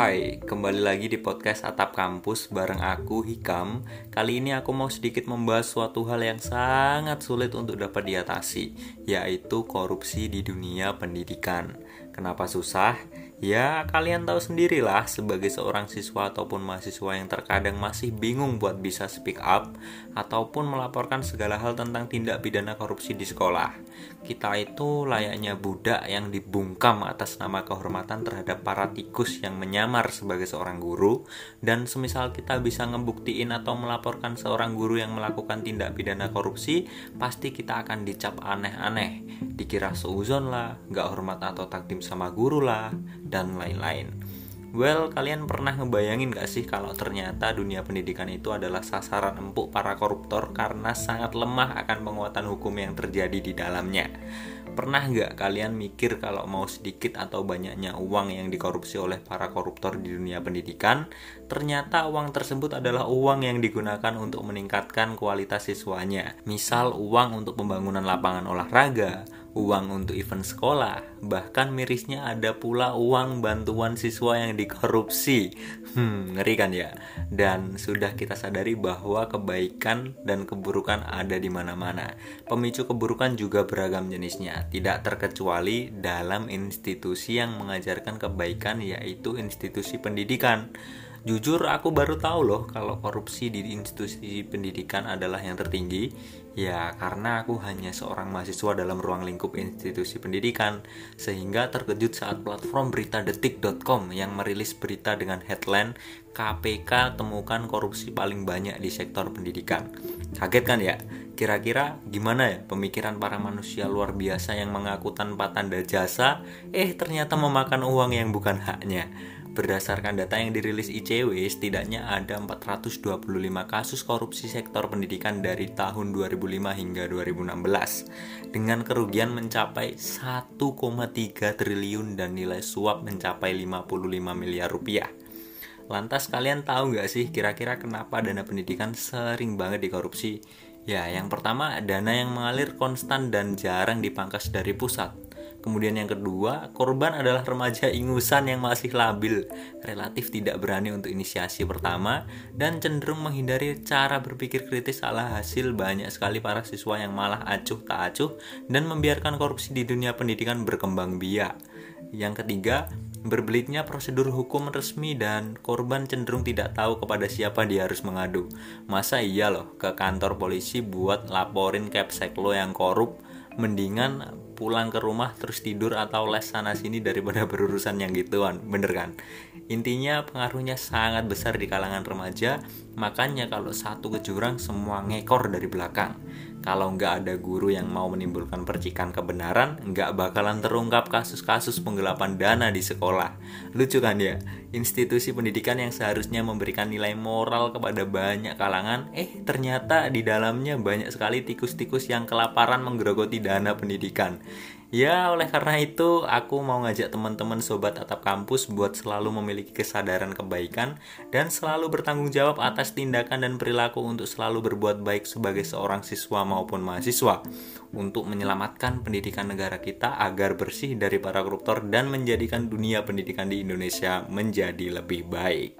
Hai, kembali lagi di podcast Atap Kampus bareng aku Hikam. Kali ini aku mau sedikit membahas suatu hal yang sangat sulit untuk dapat diatasi, yaitu korupsi di dunia pendidikan. Kenapa susah? Ya, kalian tahu sendirilah sebagai seorang siswa ataupun mahasiswa yang terkadang masih bingung buat bisa speak up ataupun melaporkan segala hal tentang tindak pidana korupsi di sekolah. Kita itu layaknya budak yang dibungkam atas nama kehormatan terhadap para tikus yang menyamar sebagai seorang guru dan semisal kita bisa ngebuktiin atau melaporkan seorang guru yang melakukan tindak pidana korupsi, pasti kita akan dicap aneh-aneh, dikira seuzon lah, gak hormat atau takdim sama guru lah, dan lain-lain. Well, kalian pernah ngebayangin gak sih kalau ternyata dunia pendidikan itu adalah sasaran empuk para koruptor karena sangat lemah akan penguatan hukum yang terjadi di dalamnya? Pernah nggak kalian mikir kalau mau sedikit atau banyaknya uang yang dikorupsi oleh para koruptor di dunia pendidikan, ternyata uang tersebut adalah uang yang digunakan untuk meningkatkan kualitas siswanya. Misal uang untuk pembangunan lapangan olahraga, uang untuk event sekolah, bahkan mirisnya ada pula uang bantuan siswa yang dikorupsi. Hmm, ngeri kan ya? Dan sudah kita sadari bahwa kebaikan dan keburukan ada di mana-mana. Pemicu keburukan juga beragam jenisnya, tidak terkecuali dalam institusi yang mengajarkan kebaikan yaitu institusi pendidikan. Jujur aku baru tahu loh kalau korupsi di institusi pendidikan adalah yang tertinggi. Ya karena aku hanya seorang mahasiswa dalam ruang lingkup institusi pendidikan. Sehingga terkejut saat platform berita detik.com yang merilis berita dengan headline KPK temukan korupsi paling banyak di sektor pendidikan. Kaget kan ya? Kira-kira gimana ya pemikiran para manusia luar biasa yang mengaku tanpa tanda jasa? Eh ternyata memakan uang yang bukan haknya Berdasarkan data yang dirilis ICW, setidaknya ada 425 kasus korupsi sektor pendidikan dari tahun 2005 hingga 2016 dengan kerugian mencapai 1,3 triliun dan nilai suap mencapai 55 miliar rupiah. Lantas kalian tahu nggak sih kira-kira kenapa dana pendidikan sering banget dikorupsi? Ya, yang pertama dana yang mengalir konstan dan jarang dipangkas dari pusat. Kemudian yang kedua, korban adalah remaja ingusan yang masih labil, relatif tidak berani untuk inisiasi pertama, dan cenderung menghindari cara berpikir kritis ala hasil banyak sekali para siswa yang malah acuh tak acuh dan membiarkan korupsi di dunia pendidikan berkembang biak. Yang ketiga, berbelitnya prosedur hukum resmi dan korban cenderung tidak tahu kepada siapa dia harus mengadu. Masa iya loh ke kantor polisi buat laporin capsek lo yang korup, mendingan pulang ke rumah terus tidur atau les sana sini daripada berurusan yang gituan. Bener kan? Intinya pengaruhnya sangat besar di kalangan remaja. Makanya kalau satu ke jurang semua ngekor dari belakang kalau nggak ada guru yang mau menimbulkan percikan kebenaran, nggak bakalan terungkap kasus-kasus penggelapan dana di sekolah. Lucu kan ya? Institusi pendidikan yang seharusnya memberikan nilai moral kepada banyak kalangan, eh ternyata di dalamnya banyak sekali tikus-tikus yang kelaparan menggerogoti dana pendidikan. Ya, oleh karena itu aku mau ngajak teman-teman sobat atap kampus buat selalu memiliki kesadaran kebaikan dan selalu bertanggung jawab atas tindakan dan perilaku untuk selalu berbuat baik sebagai seorang siswa maupun mahasiswa untuk menyelamatkan pendidikan negara kita agar bersih dari para koruptor dan menjadikan dunia pendidikan di Indonesia menjadi lebih baik.